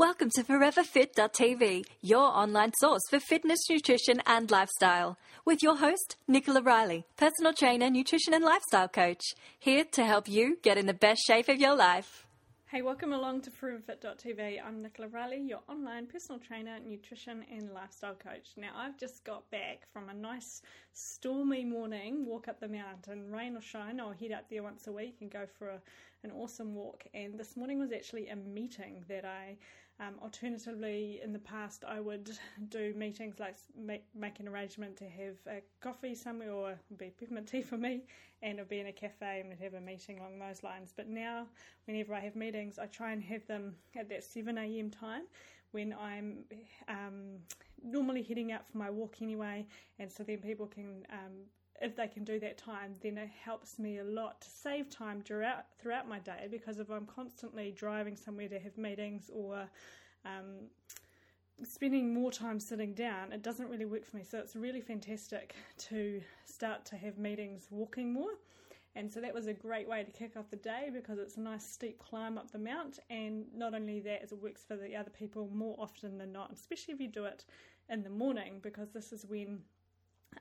Welcome to ForeverFit.tv, your online source for fitness, nutrition, and lifestyle. With your host, Nicola Riley, personal trainer, nutrition, and lifestyle coach, here to help you get in the best shape of your life. Hey, welcome along to ForeverFit.tv. I'm Nicola Riley, your online personal trainer, nutrition, and lifestyle coach. Now, I've just got back from a nice stormy morning walk up the mountain, rain or shine. I'll head up there once a week and go for a, an awesome walk. And this morning was actually a meeting that I um, alternatively, in the past, I would do meetings like make, make an arrangement to have a coffee somewhere or be peppermint tea for me, and it'd be in a cafe and we'd have a meeting along those lines. But now, whenever I have meetings, I try and have them at that 7 a.m. time when I'm um, normally heading out for my walk anyway, and so then people can um, if they can do that time, then it helps me a lot to save time throughout throughout my day. Because if I'm constantly driving somewhere to have meetings or um, spending more time sitting down, it doesn't really work for me. So it's really fantastic to start to have meetings walking more. And so that was a great way to kick off the day because it's a nice steep climb up the mount. And not only that, it works for the other people more often than not, especially if you do it in the morning because this is when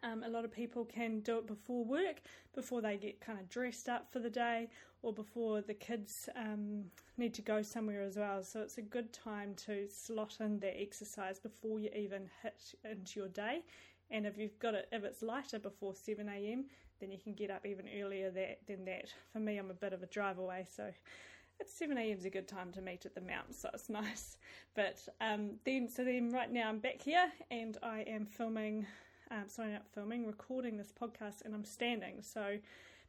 um, a lot of people can do it before work, before they get kind of dressed up for the day, or before the kids um, need to go somewhere as well. So it's a good time to slot in that exercise before you even hit into your day. And if you've got it, if it's lighter before 7 a.m., then you can get up even earlier that, than that. For me, I'm a bit of a drive away, so at 7 a.m. is a good time to meet at the mount, so it's nice. But um, then, so then right now I'm back here and I am filming um, signing up filming, recording this podcast, and I'm standing. So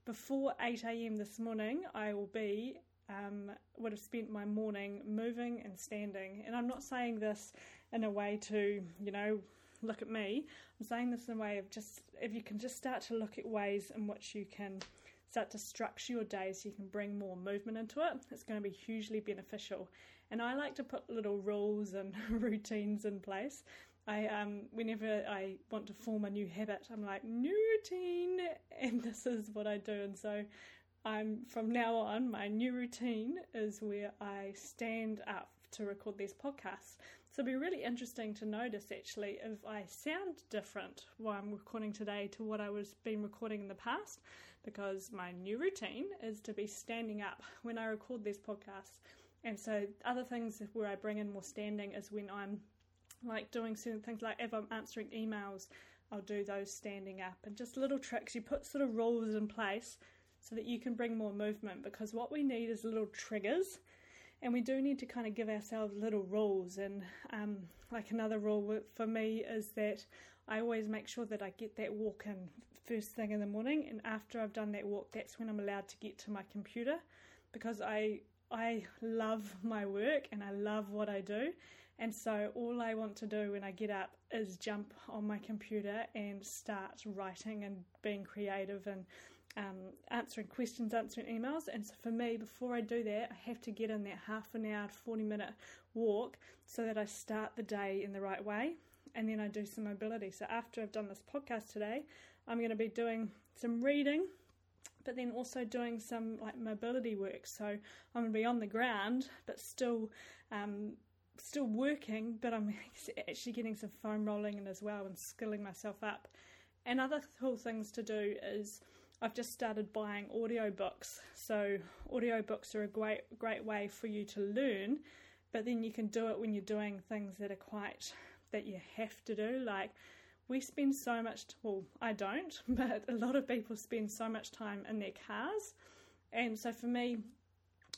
before 8 a.m. this morning, I will be um, would have spent my morning moving and standing. And I'm not saying this in a way to, you know, look at me. I'm saying this in a way of just if you can just start to look at ways in which you can start to structure your day so you can bring more movement into it, it's going to be hugely beneficial. And I like to put little rules and routines in place I um whenever I want to form a new habit, I'm like new routine, and this is what I do. And so, I'm from now on. My new routine is where I stand up to record these podcasts. So it'll be really interesting to notice actually if I sound different while I'm recording today to what I was been recording in the past, because my new routine is to be standing up when I record these podcasts. And so other things where I bring in more standing is when I'm like doing certain things like if I'm answering emails, I'll do those standing up and just little tricks. You put sort of rules in place so that you can bring more movement because what we need is little triggers and we do need to kind of give ourselves little rules and um, like another rule for me is that I always make sure that I get that walk in first thing in the morning and after I've done that walk that's when I'm allowed to get to my computer because I I love my work and I love what I do and so all I want to do when I get up is jump on my computer and start writing and being creative and um, answering questions, answering emails. And so for me, before I do that, I have to get in that half an hour, 40 minute walk so that I start the day in the right way. And then I do some mobility. So after I've done this podcast today, I'm going to be doing some reading but then also doing some like mobility work. So I'm going to be on the ground, but still um, still working, but I'm actually getting some foam rolling in as well and skilling myself up. And other cool things to do is I've just started buying audiobooks. So audiobooks are a great great way for you to learn, but then you can do it when you're doing things that are quite that you have to do. Like we spend so much well, I don't, but a lot of people spend so much time in their cars. And so for me,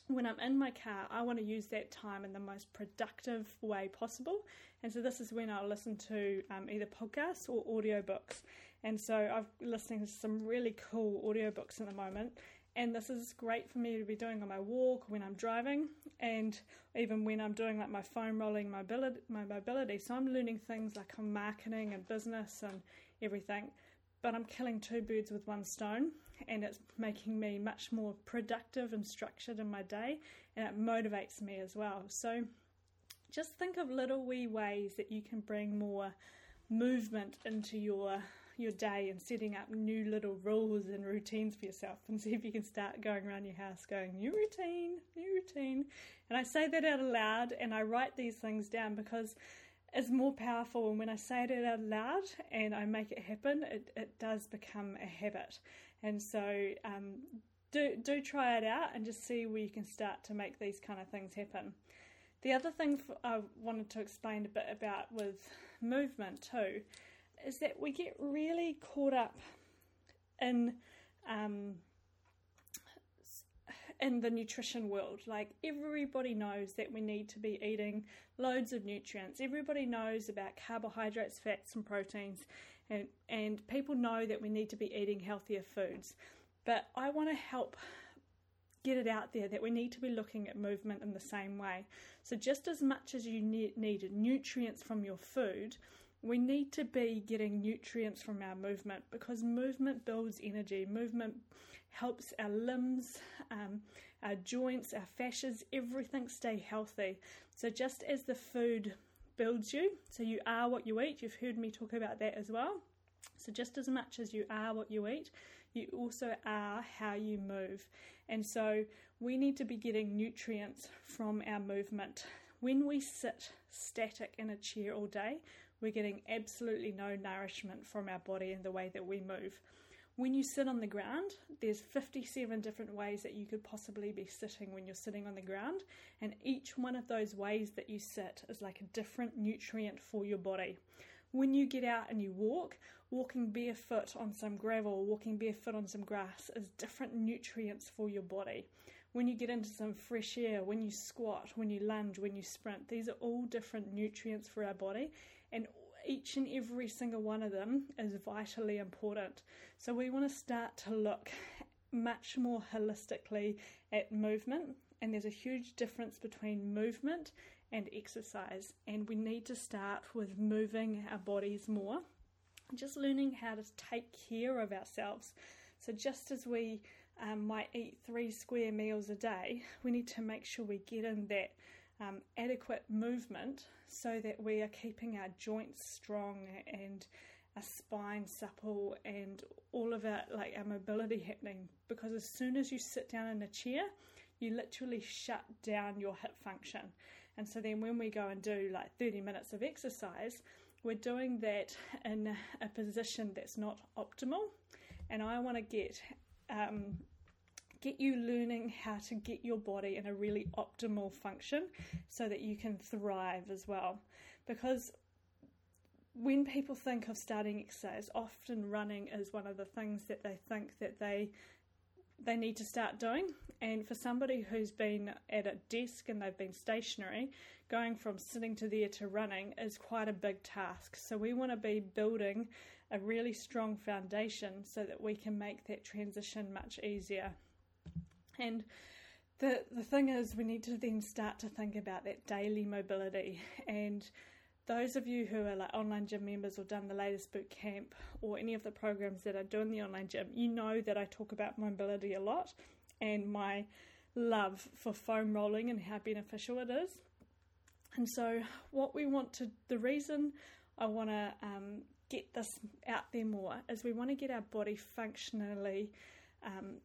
when I'm in my car, I want to use that time in the most productive way possible. And so this is when I'll listen to um, either podcasts or audiobooks. And so I'm listening to some really cool audiobooks at the moment. And this is great for me to be doing on my walk, when I'm driving, and even when I'm doing like my foam rolling mobility, my mobility. So I'm learning things like on marketing and business and everything. But I'm killing two birds with one stone and it's making me much more productive and structured in my day and it motivates me as well. So just think of little wee ways that you can bring more movement into your your day and setting up new little rules and routines for yourself and see if you can start going around your house going, new routine, new routine. And I say that out loud and I write these things down because it's more powerful. And when I say it out loud and I make it happen, it, it does become a habit. And so um, do, do try it out and just see where you can start to make these kind of things happen. The other thing I wanted to explain a bit about with movement too is that we get really caught up in um, in the nutrition world. Like everybody knows that we need to be eating loads of nutrients. Everybody knows about carbohydrates, fats, and proteins, and and people know that we need to be eating healthier foods. But I want to help get it out there that we need to be looking at movement in the same way. So just as much as you need, need nutrients from your food, we need to be getting nutrients from our movement because movement builds energy. Movement helps our limbs, um, our joints, our fascias, everything stay healthy. So, just as the food builds you, so you are what you eat, you've heard me talk about that as well. So, just as much as you are what you eat, you also are how you move. And so, we need to be getting nutrients from our movement. When we sit static in a chair all day, we're getting absolutely no nourishment from our body in the way that we move. When you sit on the ground, there's 57 different ways that you could possibly be sitting when you're sitting on the ground, and each one of those ways that you sit is like a different nutrient for your body. When you get out and you walk, walking barefoot on some gravel, walking barefoot on some grass is different nutrients for your body. When you get into some fresh air, when you squat, when you lunge, when you sprint, these are all different nutrients for our body, and each and every single one of them is vitally important. So we want to start to look much more holistically at movement, and there's a huge difference between movement and exercise, and we need to start with moving our bodies more, just learning how to take care of ourselves. So, just as we um, might eat three square meals a day, we need to make sure we get in that um, adequate movement so that we are keeping our joints strong and our spine supple and all of our like our mobility happening. Because as soon as you sit down in a chair you literally shut down your hip function. And so then when we go and do like 30 minutes of exercise we're doing that in a position that's not optimal. And i want to get um, get you learning how to get your body in a really optimal function so that you can thrive as well. Because when people think of starting exercise, often running is one of the things that they think that they they need to start doing. And for somebody who's been at a desk and they've been stationary, going from sitting to there to running is quite a big task. So we want to be building a really strong foundation so that we can make that transition much easier. And the the thing is, we need to then start to think about that daily mobility. And those of you who are like online gym members or done the latest boot camp or any of the programs that I do in the online gym, you know that I talk about mobility a lot and my love for foam rolling and how beneficial it is. And so, what we want to, the reason I want to um, get this out there more is we want to get our body functionally um,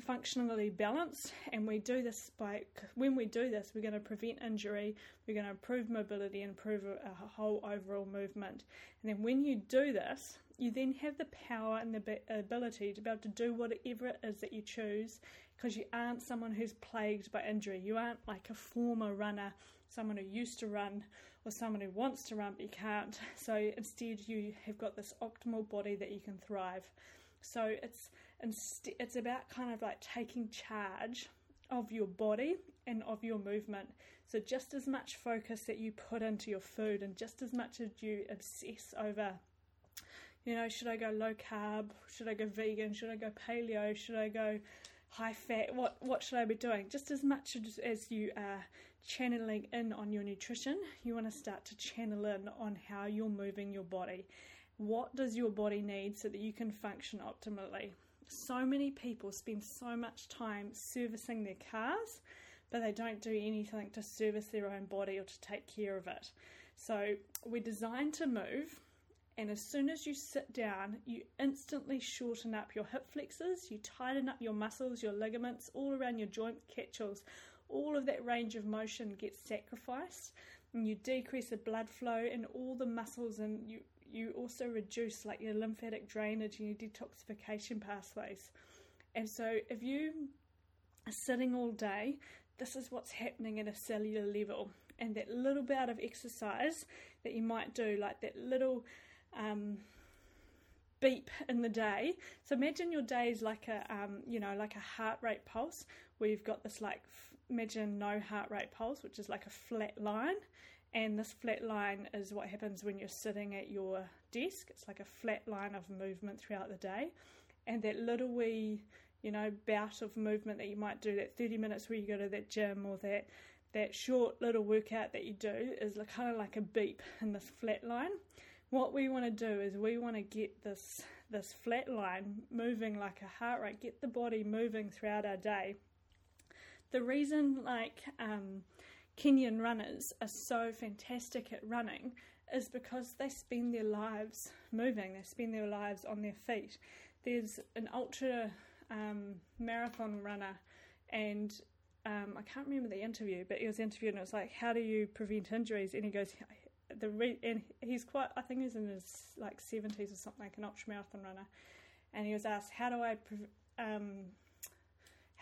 functionally balanced and we do this by when we do this we're going to prevent injury we're going to improve mobility and improve a, whole overall movement. And then when you do this you then have the power and the ability to be able to do whatever it is that you choose because you aren't someone who's plagued by injury. You aren't like a former runner someone who used to run or someone who wants to run but you can't. So instead you have got this optimal body that you can thrive. So it's it's about kind of like taking charge of your body and of your movement. So just as much focus that you put into your food and just as much as you obsess over you know, should I go low carb? Should I go vegan? Should I go paleo? Should I go high fat? What what should I be doing? Just as much as, as you are channeling in on your nutrition, you want to start to channel in on how you're moving your body. What does your body need so that you can function optimally? So many people spend so much time servicing their cars, but they don't do anything to service their own body or to take care of it. So we're designed to move, And as soon as you sit down, you instantly shorten up your hip flexors, you tighten up your muscles, your ligaments, all around your joint capsules. All of that range of motion gets sacrificed, and you decrease the blood flow and all the muscles, and you you also reduce like your lymphatic drainage and your detoxification pathways. And so, if you are sitting all day, this is what's happening at a cellular level. And that little bit of exercise that you might do, like that little um, beep in the day. So imagine your day is like a, um, you know, like a heart rate pulse, where you've got this like, imagine no heart rate pulse, which is like a flat line. And this flat line is what happens when you're sitting at your desk. It's like a flat line of movement throughout the day. And that little wee, you know, bout of movement that you might do, that 30 minutes where you go to that gym or that that short little workout that you do is kind of like a beep in this flat line. What we want to do is we want to get this this flat line moving like a heart rate, get the body moving throughout our day. The reason like um, Kenyan runners are so fantastic at running is because they spend their lives moving, they spend their lives on their feet. There's an ultra um, marathon runner, and um, I can't remember the interview, but he was interviewed and it was like, How do you prevent injuries? And he goes, the re- and he's quite I think he's in his like 70s or something like an ultra marathon runner and he was asked how do I pre- um,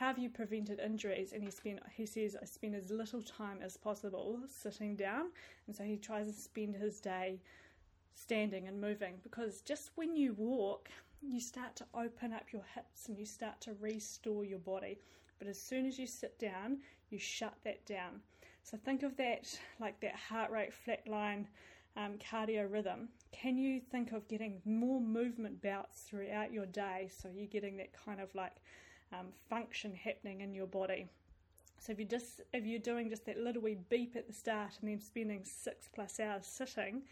how have you prevented injuries? And he spent he says I spend as little time as possible sitting down, and so he tries to spend his day standing and moving because just when you walk, you start to open up your hips and you start to restore your body. But as soon as you sit down, you shut that down. So think of that like that heart rate flatline um, cardio rhythm. Can you think of getting more movement bouts throughout your day so you're getting that kind of like um, function happening in your body. So if you just if you're doing just that little wee beep at the start and then spending six plus hours sitting,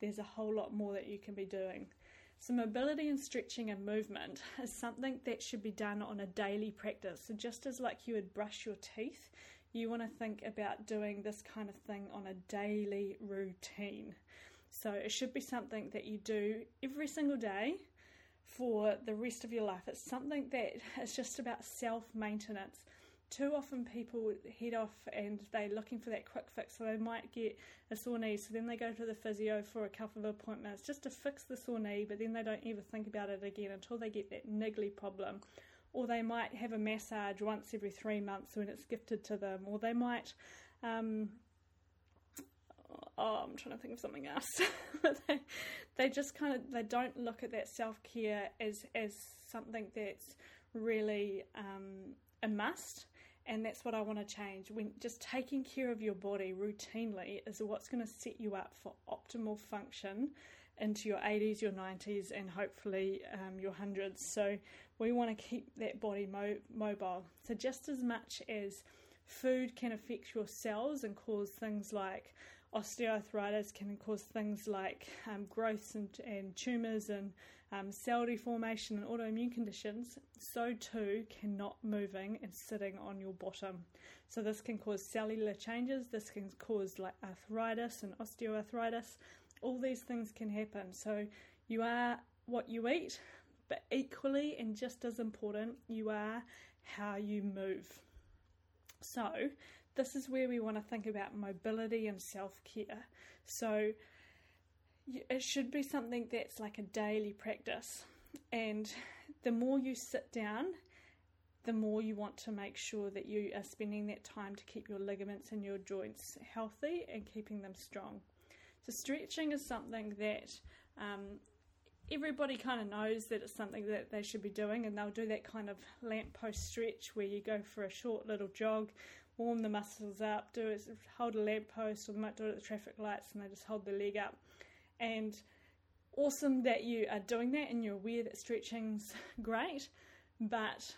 there's a whole lot more that you can be doing. So mobility and stretching and movement is something that should be done on a daily practice. So just as like you would brush your teeth, you want to think about doing this kind of thing on a daily routine. So it should be something that you do every single day for the rest of your life. It's something that is just about self maintenance. Too often people head off and they're looking for that quick fix, so they might get a sore knee, so then they go to the physio for a couple of appointments just to fix the sore knee, but then they don't ever think about it again until they get that niggly problem. Or they might have a massage once every three months when it's gifted to them, or they might um, oh, I'm trying to think of something else. they, they just kind of they don't look at that self care as as something that's really um, a must. And that's what I want to change. When just taking care of your body routinely is what's going to set you up for optimal function into your 80s, your 90s, and hopefully um, your hundreds. So we want to keep that body mo- mobile. So just as much as food can affect your cells and cause things like osteoarthritis can cause things like um, growths and, and tumours and um, cell deformation and autoimmune conditions, so too can not moving and sitting on your bottom. So this can cause cellular changes, this can cause like arthritis and osteoarthritis. All these things can happen. So you are what you eat, but equally and just as important, you are how you move. So this is where we want to think about mobility and self care. So it should be something that's like a daily practice. And the more you sit down, the more you want to make sure that you are spending that time to keep your ligaments and your joints healthy and keeping them strong. So, stretching is something that um, everybody kind of knows that it's something that they should be doing, and they'll do that kind of lamppost stretch where you go for a short little jog warm the muscles up, do it, hold a lamppost, or they might do it at the traffic lights and they just hold their leg up. And awesome that you are doing that and you're aware that stretching's great, but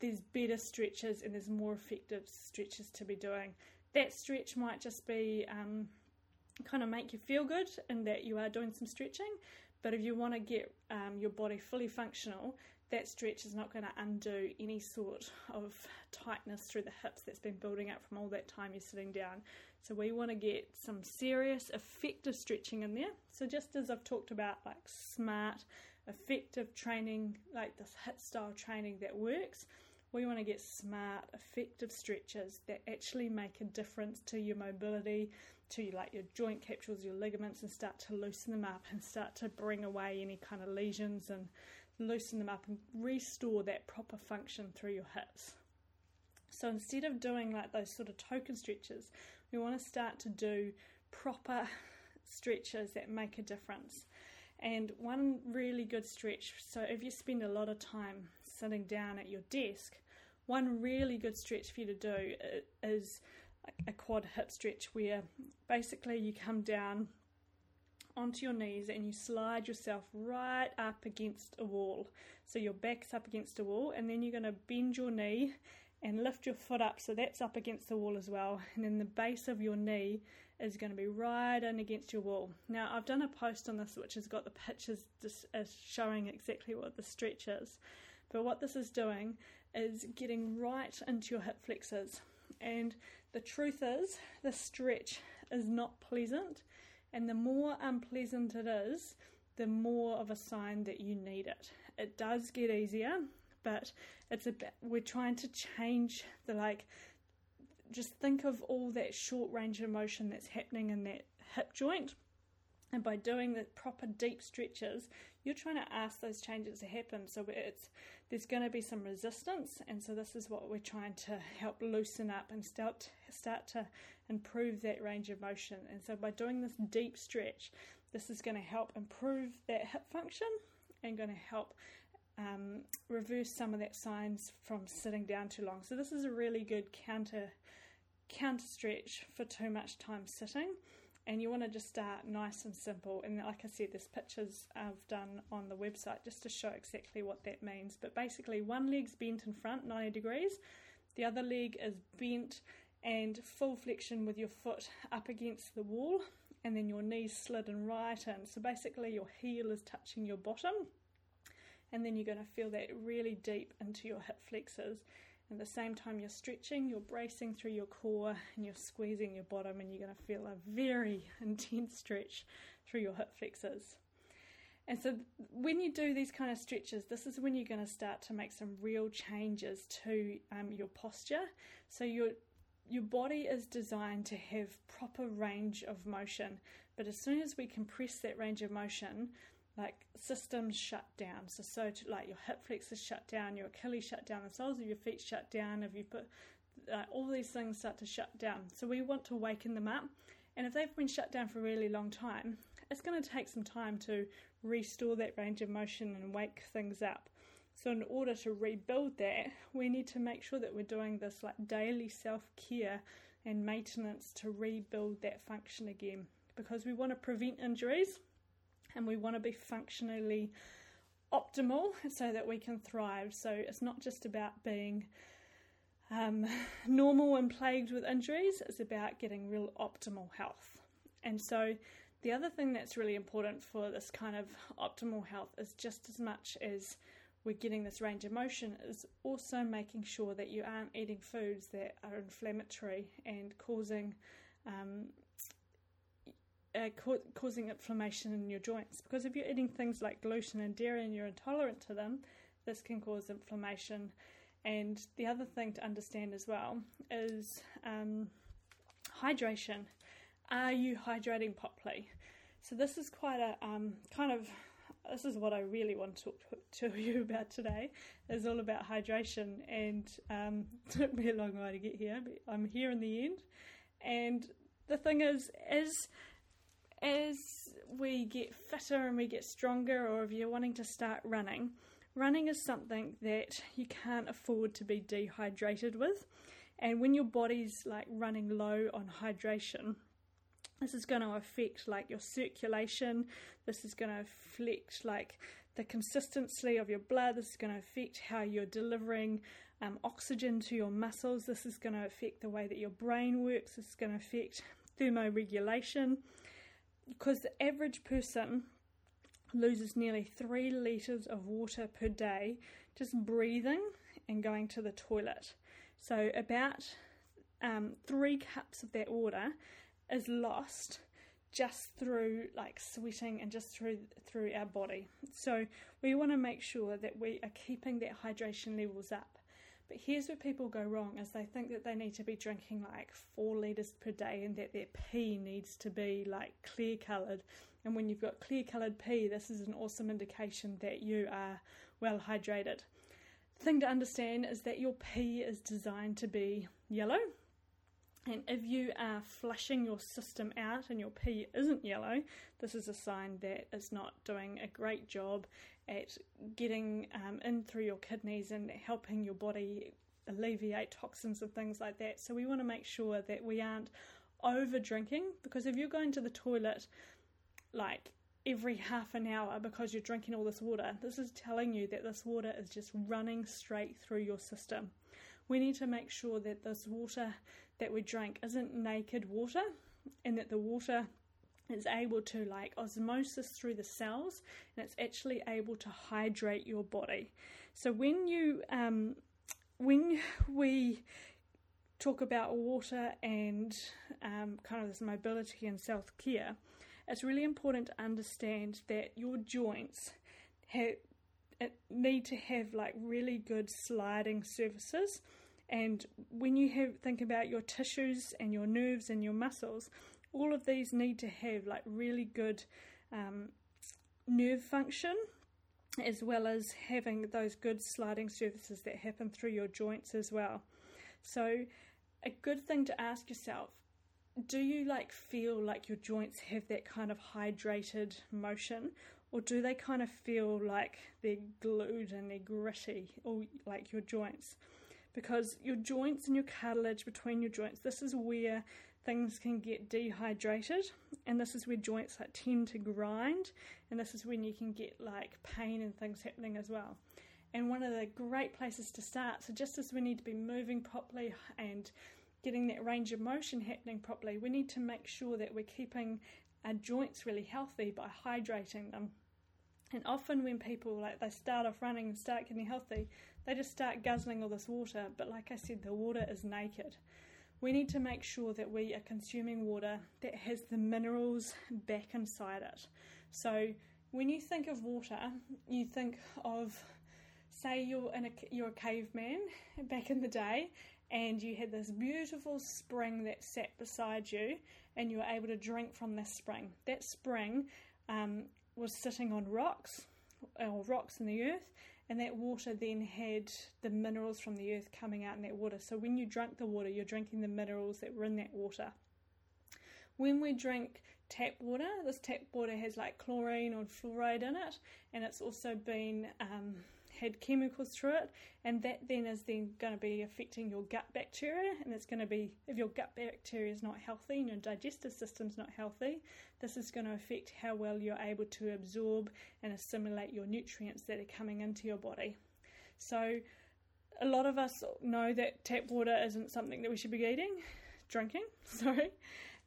there's better stretches and there's more effective stretches to be doing. That stretch might just be um, kind of make you feel good and that you are doing some stretching, but if you want to get um, your body fully functional, that stretch is not going to undo any sort of tightness through the hips that's been building up from all that time you're sitting down. So we want to get some serious, effective stretching in there. So just as I've talked about, like smart, effective training, like this HIIT style training that works, we want to get smart, effective stretches that actually make a difference to your mobility, to like your joint capsules, your ligaments, and start to loosen them up and start to bring away any kind of lesions and loosen them up and restore that proper function through your hips. So instead of doing like those sort of token stretches, we want to start to do proper stretches that make a difference. And one really good stretch, so if you spend a lot of time sitting down at your desk, one really good stretch for you to do is a quad hip stretch where basically you come down onto your knees and you slide yourself right up against a wall. So your back's up against a wall, and then you're going to bend your knee and lift your foot up so that's up against the wall as well. And then the base of your knee is going to be right in against your wall. Now, I've done a post on this which has got the pictures just uh, showing exactly what the stretch is. But what this is doing is getting right into your hip flexors. And the truth is, the stretch is not pleasant and the more unpleasant it is, the more of a sign that you need it. It does get easier, but it's a bit, we're trying to change the like just think of all that short range of motion that's happening in that hip joint and by doing the proper deep stretches you're trying to ask those changes to happen so it's there's going to be some resistance and so this is what we're trying to help loosen up and start start to improve that range of motion. And so by doing this deep stretch, this is going to help improve that hip function and going to help um, reverse some of that signs from sitting down too long. So this is a really good counter counter stretch for too much time sitting. And you want to just start nice and simple. And like I said, there's pictures I've done on the website just to show exactly what that means. But basically, one leg's bent in front 90 degrees, the other leg is bent and full flexion with your foot up against the wall and then your knees slid and right in. So basically, your heel is touching your bottom, and then you're going to feel that really deep into your hip flexors. At the same time, you're stretching, you're bracing through your core, and you're squeezing your bottom, and you're going to feel a very intense stretch through your hip flexors. And so, when you do these kind of stretches, this is when you're going to start to make some real changes to um, your posture. So, you're your body is designed to have proper range of motion, but as soon as we compress that range of motion, like systems shut down. So, so to, like your hip flexors shut down, your Achilles shut down, the soles of your feet shut down. If you put all these things start to shut down, so we want to waken them up. And if they've been shut down for a really long time, it's going to take some time to restore that range of motion and wake things up. So, in order to rebuild that, we need to make sure that we're doing this like daily self care and maintenance to rebuild that function again because we want to prevent injuries and we want to be functionally optimal so that we can thrive. So, it's not just about being um, normal and plagued with injuries, it's about getting real optimal health. And so, the other thing that's really important for this kind of optimal health is just as much as we're getting this range of motion is also making sure that you aren't eating foods that are inflammatory and causing um, uh, ca- causing inflammation in your joints. Because if you're eating things like gluten and dairy and you're intolerant to them, this can cause inflammation. And the other thing to understand as well is um, hydration. Are you hydrating properly? So this is quite a um, kind of this is what I really want to talk to you about today. Is all about hydration, and um, took me a long way to get here, but I'm here in the end. And the thing is, as as we get fitter and we get stronger, or if you're wanting to start running, running is something that you can't afford to be dehydrated with. And when your body's like running low on hydration, this is going to affect like your circulation. This is going to affect like the consistency of your blood. This is going to affect how you're delivering um, oxygen to your muscles. This is going to affect the way that your brain works. This is going to affect thermoregulation because the average person loses nearly three litres of water per day just breathing and going to the toilet so about um, three cups of that water is lost just through like sweating and just through through our body. So we want to make sure that we are keeping that hydration levels up. But here's where people go wrong is they think that they need to be drinking like four litres per day and that their pee needs to be like clear coloured. And when you've got clear coloured pee, this is an awesome indication that you are well hydrated. The thing to understand is that your pee is designed to be yellow and if you are flushing your system out and your pee isn't yellow, this is a sign that it's not doing a great job at getting um, in through your kidneys and helping your body alleviate toxins and things like that. So we want to make sure that we aren't over drinking because if you're going to the toilet like every half an hour because you're drinking all this water, this is telling you that this water is just running straight through your system. We need to make sure that this water that we drink isn't naked water and that the water is able to like osmosis through the cells and it's actually able to hydrate your body. So when you um, when we talk about water and um, kind of this mobility and self care, it's really important to understand that your joints have, need to have like really good sliding surfaces and when you have think about your tissues and your nerves and your muscles, all of these need to have like really good um, nerve function as well as having those good sliding surfaces that happen through your joints as well. So, a good thing to ask yourself do you like feel like your joints have that kind of hydrated motion or do they kind of feel like they're glued and they're gritty or like your joints because your joints and your cartilage between your joints, this is where things can get dehydrated and this is where joints like tend to grind and this is when you can get like pain and things happening as well. And one of the great places to start, so just as we need to be moving properly and getting that range of motion happening properly, we need to make sure that we're keeping our joints really healthy by hydrating them. And often when people like they start off running and start getting healthy, they just start guzzling all this water. But like I said, the water is naked. We need to make sure that we are consuming water that has the minerals back inside it. So when you think of water, you think of say you're in a you're a caveman back in the day and you had this beautiful spring that sat beside you and you were able to drink from this spring. That spring um, was sitting on rocks or rocks in the earth and that water then had the minerals from the earth coming out in that water. So when you drink the water, you're drinking the minerals that were in that water. When we drink tap water, this tap water has like chlorine or fluoride in it, and it's also been um, had chemicals through it, and that then is then going to be affecting your gut bacteria. And it's going to be, if your gut bacteria is not healthy and your digestive system's not healthy, this is going to affect how well you're able to absorb and assimilate your nutrients that are coming into your body. So, a lot of us know that tap water isn't something that we should be eating, drinking, sorry.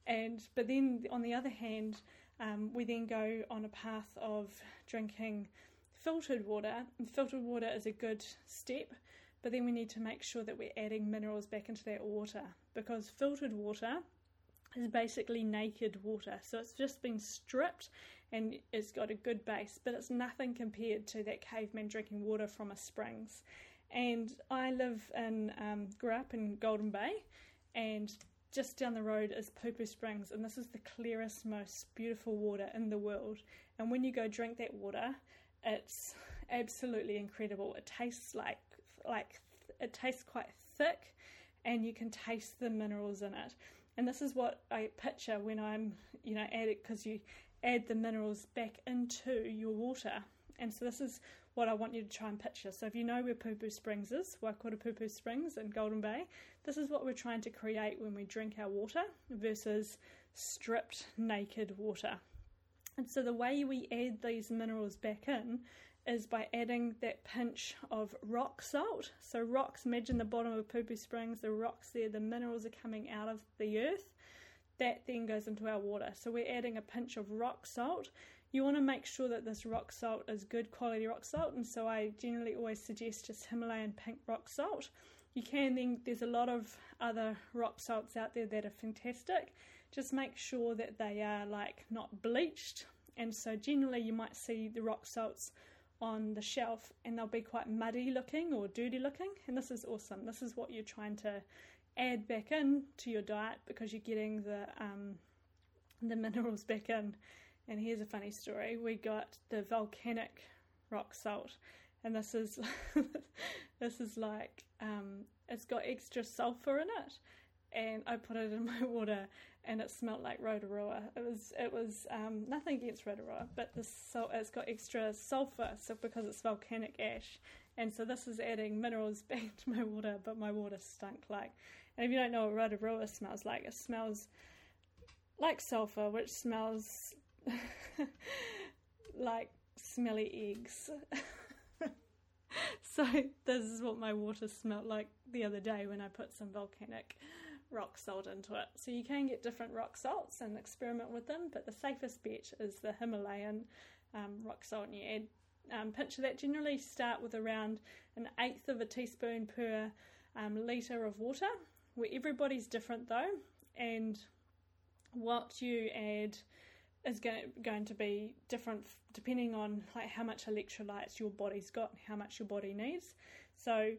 And but then on the other hand, um, we then go on a path of drinking filtered water. And filtered water is a good step, but then we need to make sure that we're adding minerals back into that water because filtered water is basically naked water. So it's just been stripped and it's got a good base, but it's nothing compared to that caveman drinking water from a springs. And I live in, um, grew up in Golden Bay, and just down the road is Pupu Springs, and this is the clearest, most beautiful water in the world. And when you go drink that water, it's absolutely incredible. It tastes like like it tastes quite thick, and you can taste the minerals in it. And this is what I picture when I'm, you know, add it because you add the minerals back into your water. And so this is what I want you to try and picture. So if you know where Pupu Springs is, Waikoropupu Springs in Golden Bay, this is what we're trying to create when we drink our water versus stripped naked water. And so the way we add these minerals back in is by adding that pinch of rock salt. So rocks, imagine the bottom of Pupu Springs, the rocks there, the minerals are coming out of the earth. That then goes into our water. So we're adding a pinch of rock salt. You want to make sure that this rock salt is good quality rock salt, and so I generally always suggest just Himalayan pink rock salt. You can then, there's a lot of other rock salts out there that are fantastic just make sure that they are like not bleached. And so generally you might see the rock salts on the shelf and they'll be quite muddy looking or dirty looking. And this is awesome. This is what you're trying to add back in to your diet because you're getting the um, the minerals back in. And here's a funny story: we got the volcanic rock salt, and this is this is like um, it's got extra sulfur in it, and I put it in my water, and it smelled like Rotorua. It was it was um, nothing against Rotorua, but the salt it's got extra sulfur, so because it's volcanic ash, and so this is adding minerals back to my water, but my water stunk like. And if you don't know what Rotorua smells like, it smells like sulfur, which smells like smelly eggs. so this is what my water smelled like the other day when I put some volcanic rock salt into it. So you can get different rock salts and experiment with them, but the safest bet is the Himalayan um, rock salt. And you add um, pinch of that. Generally start with around an eighth of a teaspoon per um, litre of water. Where everybody's different though, and what you add is going to be different depending on like how much electrolytes your body's got and how much your body needs. So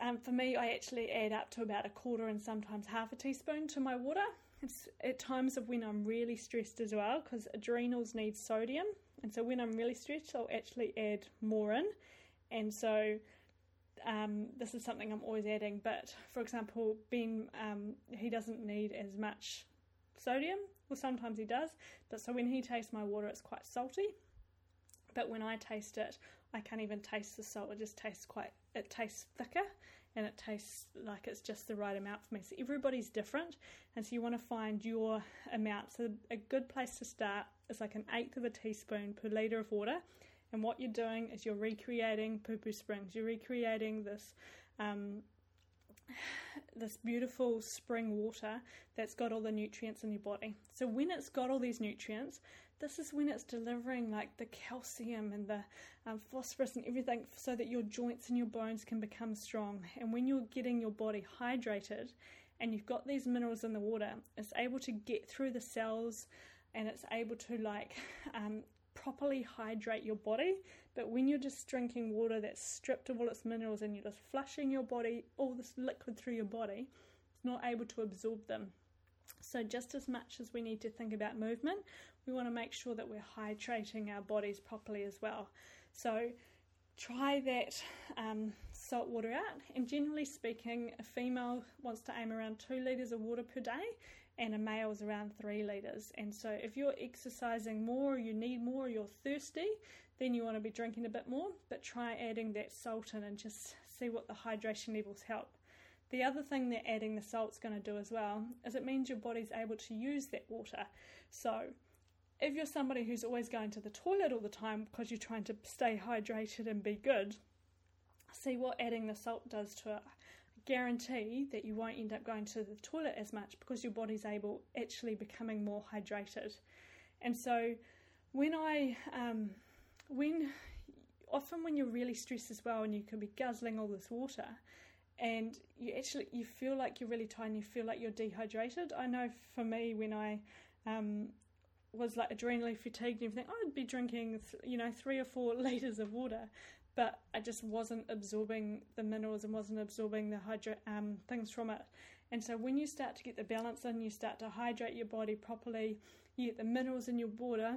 um, for me, I actually add up to about a quarter and sometimes half a teaspoon to my water. It's at times of when I'm really stressed as well because adrenals need sodium, and so when I'm really stressed, I'll actually add more in. And so um, this is something I'm always adding. But for example, Ben um, he doesn't need as much sodium. Well, sometimes he does, but so when he tastes my water, it's quite salty. But when I taste it, I can't even taste the salt. It just tastes quite. It tastes thicker, and it tastes like it's just the right amount for me. So everybody's different, and so you want to find your amount. So a good place to start is like an eighth of a teaspoon per liter of water. And what you're doing is you're recreating Pupu Springs. You're recreating this um, this beautiful spring water that's got all the nutrients in your body. So when it's got all these nutrients, this is when it's delivering like the calcium and the um, phosphorus and everything so that your joints and your bones can become strong. And when you're getting your body hydrated and you've got these minerals in the water, it's able to get through the cells and it's able to like um, properly hydrate your body. But when you're just drinking water that's stripped of all its minerals and you're just flushing your body, all this liquid through your body, it's not able to absorb them. So, just as much as we need to think about movement, we want to make sure that we're hydrating our bodies properly as well. So, try that um, salt water out. And generally speaking, a female wants to aim around two litres of water per day, and a male is around three litres. And so, if you're exercising more, you need more, you're thirsty, then you want to be drinking a bit more. But try adding that salt in and just see what the hydration levels help. The other thing that adding the salt's going to do as well is it means your body's able to use that water. So, if you're somebody who's always going to the toilet all the time because you're trying to stay hydrated and be good, see what adding the salt does to it guarantee that you won't end up going to the toilet as much because your body's able actually becoming more hydrated. And so when I um, when often when you're really stressed as well and you can be guzzling all this water and you actually you feel like you're really tired and you feel like you're dehydrated. I know for me when I um, was like adrenally fatigued and everything, I'd be drinking you know three or four liters of water but I just wasn't absorbing the minerals and wasn't absorbing the hydro um, things from it. And so when you start to get the balance in, you start to hydrate your body properly, you get the minerals in your water.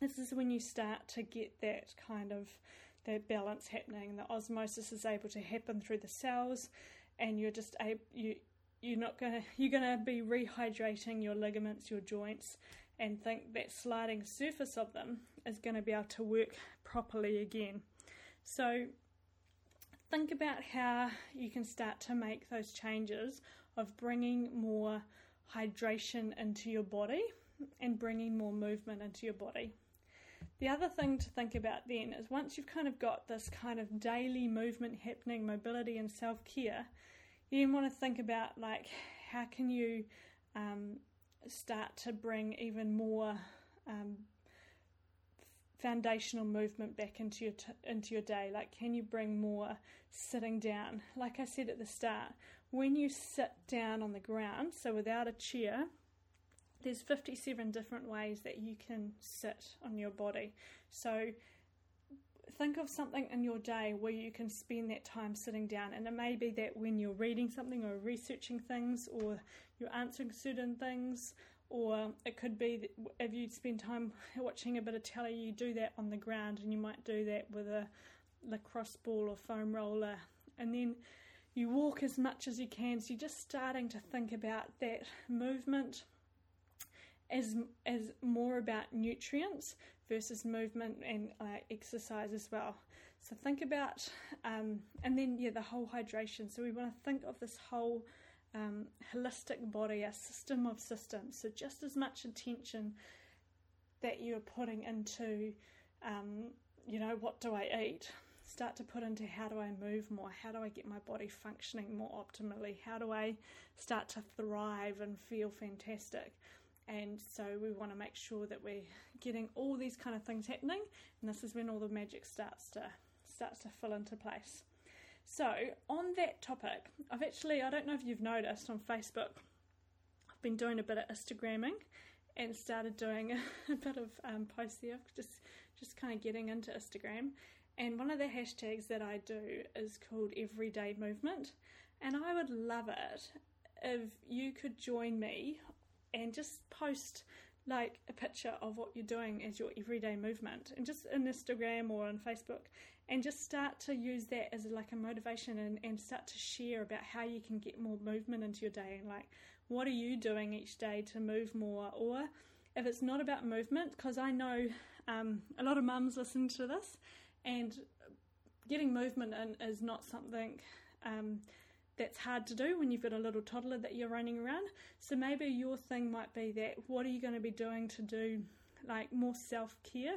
This is when you start to get that kind of that balance happening. The osmosis is able to happen through the cells, and you're just able you you're not gonna you're gonna be rehydrating your ligaments, your joints, and think that sliding surface of them is going to be able to work properly again. So think about how you can start to make those changes of bringing more hydration into your body and bringing more movement into your body. The other thing to think about then is once you've kind of got this kind of daily movement happening, mobility and self care, you want to think about like how can you um, start to bring even more um, foundational movement back into your t- into your day like can you bring more sitting down like i said at the start when you sit down on the ground so without a chair there's 57 different ways that you can sit on your body. So think of something in your day where you can spend that time sitting down, and it may be that when you're reading something or researching things, or you're answering certain things, or it could be if you spend time watching a bit of telly, you do that on the ground, and you might do that with a lacrosse ball or foam roller, and then you walk as much as you can. So you're just starting to think about that movement as as more about nutrients versus movement and uh, exercise as well. So think about, um, and then yeah, the whole hydration. So we want to think of this whole um, holistic body, a system of systems. So just as much attention that you're putting into, um, you know, what do I eat? Start to put into how do I move more? How do I get my body functioning more optimally? How do I start to thrive and feel fantastic? And so we want to make sure that we're getting all these kind of things happening. And this is when all the magic starts to starts to fill into place. So on that topic i've actually i don't know if you've noticed on facebook i've been doing a bit of instagramming and started doing a bit of um, posts there just just kind of getting into instagram. And one of the hashtags that i do is called everyday movement. And i would love it if you could join me and just post like a picture of what you're doing as your everyday movement and just on Instagram or on Facebook and just start to use that as like a motivation and, and start to share about how you can get more movement into your day and like what are you doing each day to move more? Or if it's not about movement because I know um, a lot of mums listen to this and getting movement in is not something um, that's hard to do when you've got a little toddler that you're running around. So maybe your thing might be that what are you going to be doing to do like more self care,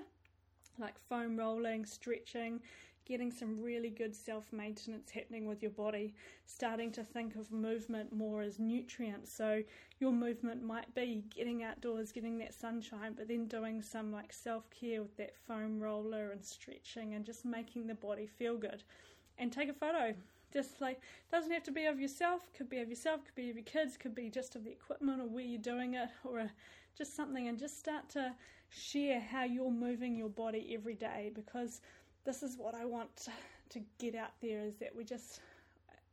like foam rolling, stretching, getting some really good self maintenance happening with your body, starting to think of movement more as nutrients. So your movement might be getting outdoors, getting that sunshine, but then doing some like self care with that foam roller and stretching and just making the body feel good. And take a photo just like doesn't have to be of yourself, could be of yourself, could be of your kids, could be just of the equipment or where you're doing it or just something and just start to share how you're moving your body every day because this is what I want to get out there is that we just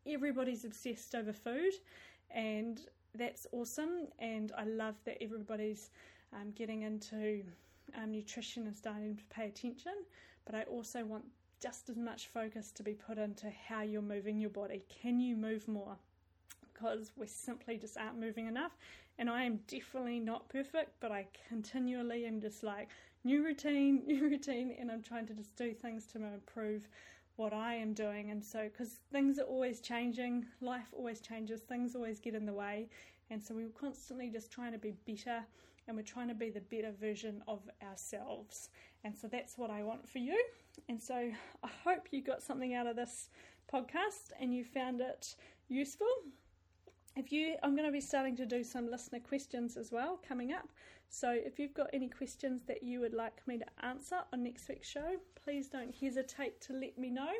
everybody's obsessed over food and that's awesome and I love that everybody's um, getting into um, nutrition and starting to pay attention but I also want just as much focus to be put into how you're moving your body. Can you move more? Because we simply just aren't moving enough. And I am definitely not perfect, but I continually am just like, new routine, new routine, and I'm trying to just do things to improve what I am doing. And so, because things are always changing, life always changes, things always get in the way. And so, we're constantly just trying to be better and we're trying to be the better version of ourselves. And so that's what I want for you. And so I hope you got something out of this podcast and you found it useful. If you, I'm going to be starting to do some listener questions as well coming up. So if you've got any questions that you would like me to answer on next week's show, please don't hesitate to let me know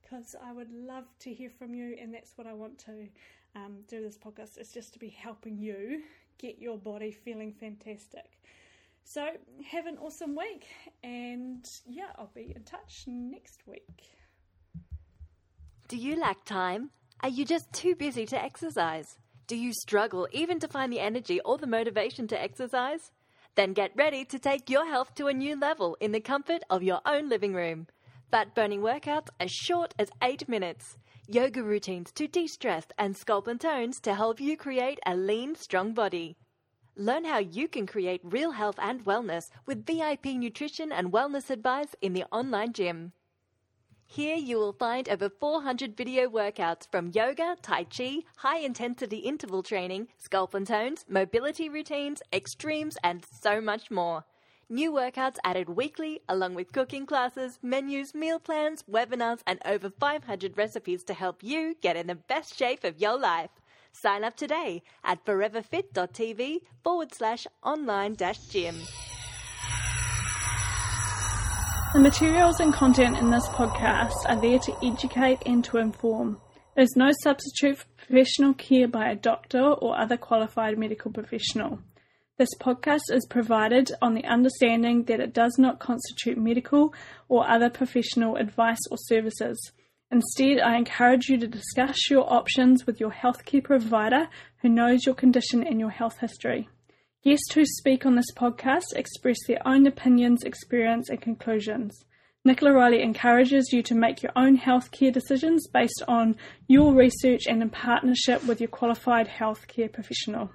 because I would love to hear from you, and that's what I want to um, do this podcast. It's just to be helping you get your body feeling fantastic. So, have an awesome week, and yeah, I'll be in touch next week. Do you lack time? Are you just too busy to exercise? Do you struggle even to find the energy or the motivation to exercise? Then get ready to take your health to a new level in the comfort of your own living room. Fat burning workouts as short as 8 minutes. Yoga routines to de stress and sculpt and tones to help you create a lean, strong body. Learn how you can create real health and wellness with VIP nutrition and wellness advice in the online gym. Here you will find over 400 video workouts from yoga, tai chi, high intensity interval training, sculpt and tones, mobility routines, extremes, and so much more. New workouts added weekly, along with cooking classes, menus, meal plans, webinars, and over 500 recipes to help you get in the best shape of your life. Sign up today at foreverfit.tv forward slash online dash gym. The materials and content in this podcast are there to educate and to inform. There is no substitute for professional care by a doctor or other qualified medical professional. This podcast is provided on the understanding that it does not constitute medical or other professional advice or services. Instead, I encourage you to discuss your options with your healthcare provider who knows your condition and your health history. Guests who speak on this podcast express their own opinions, experience, and conclusions. Nicola Rilee encourages you to make your own healthcare decisions based on your research and in partnership with your qualified healthcare professional.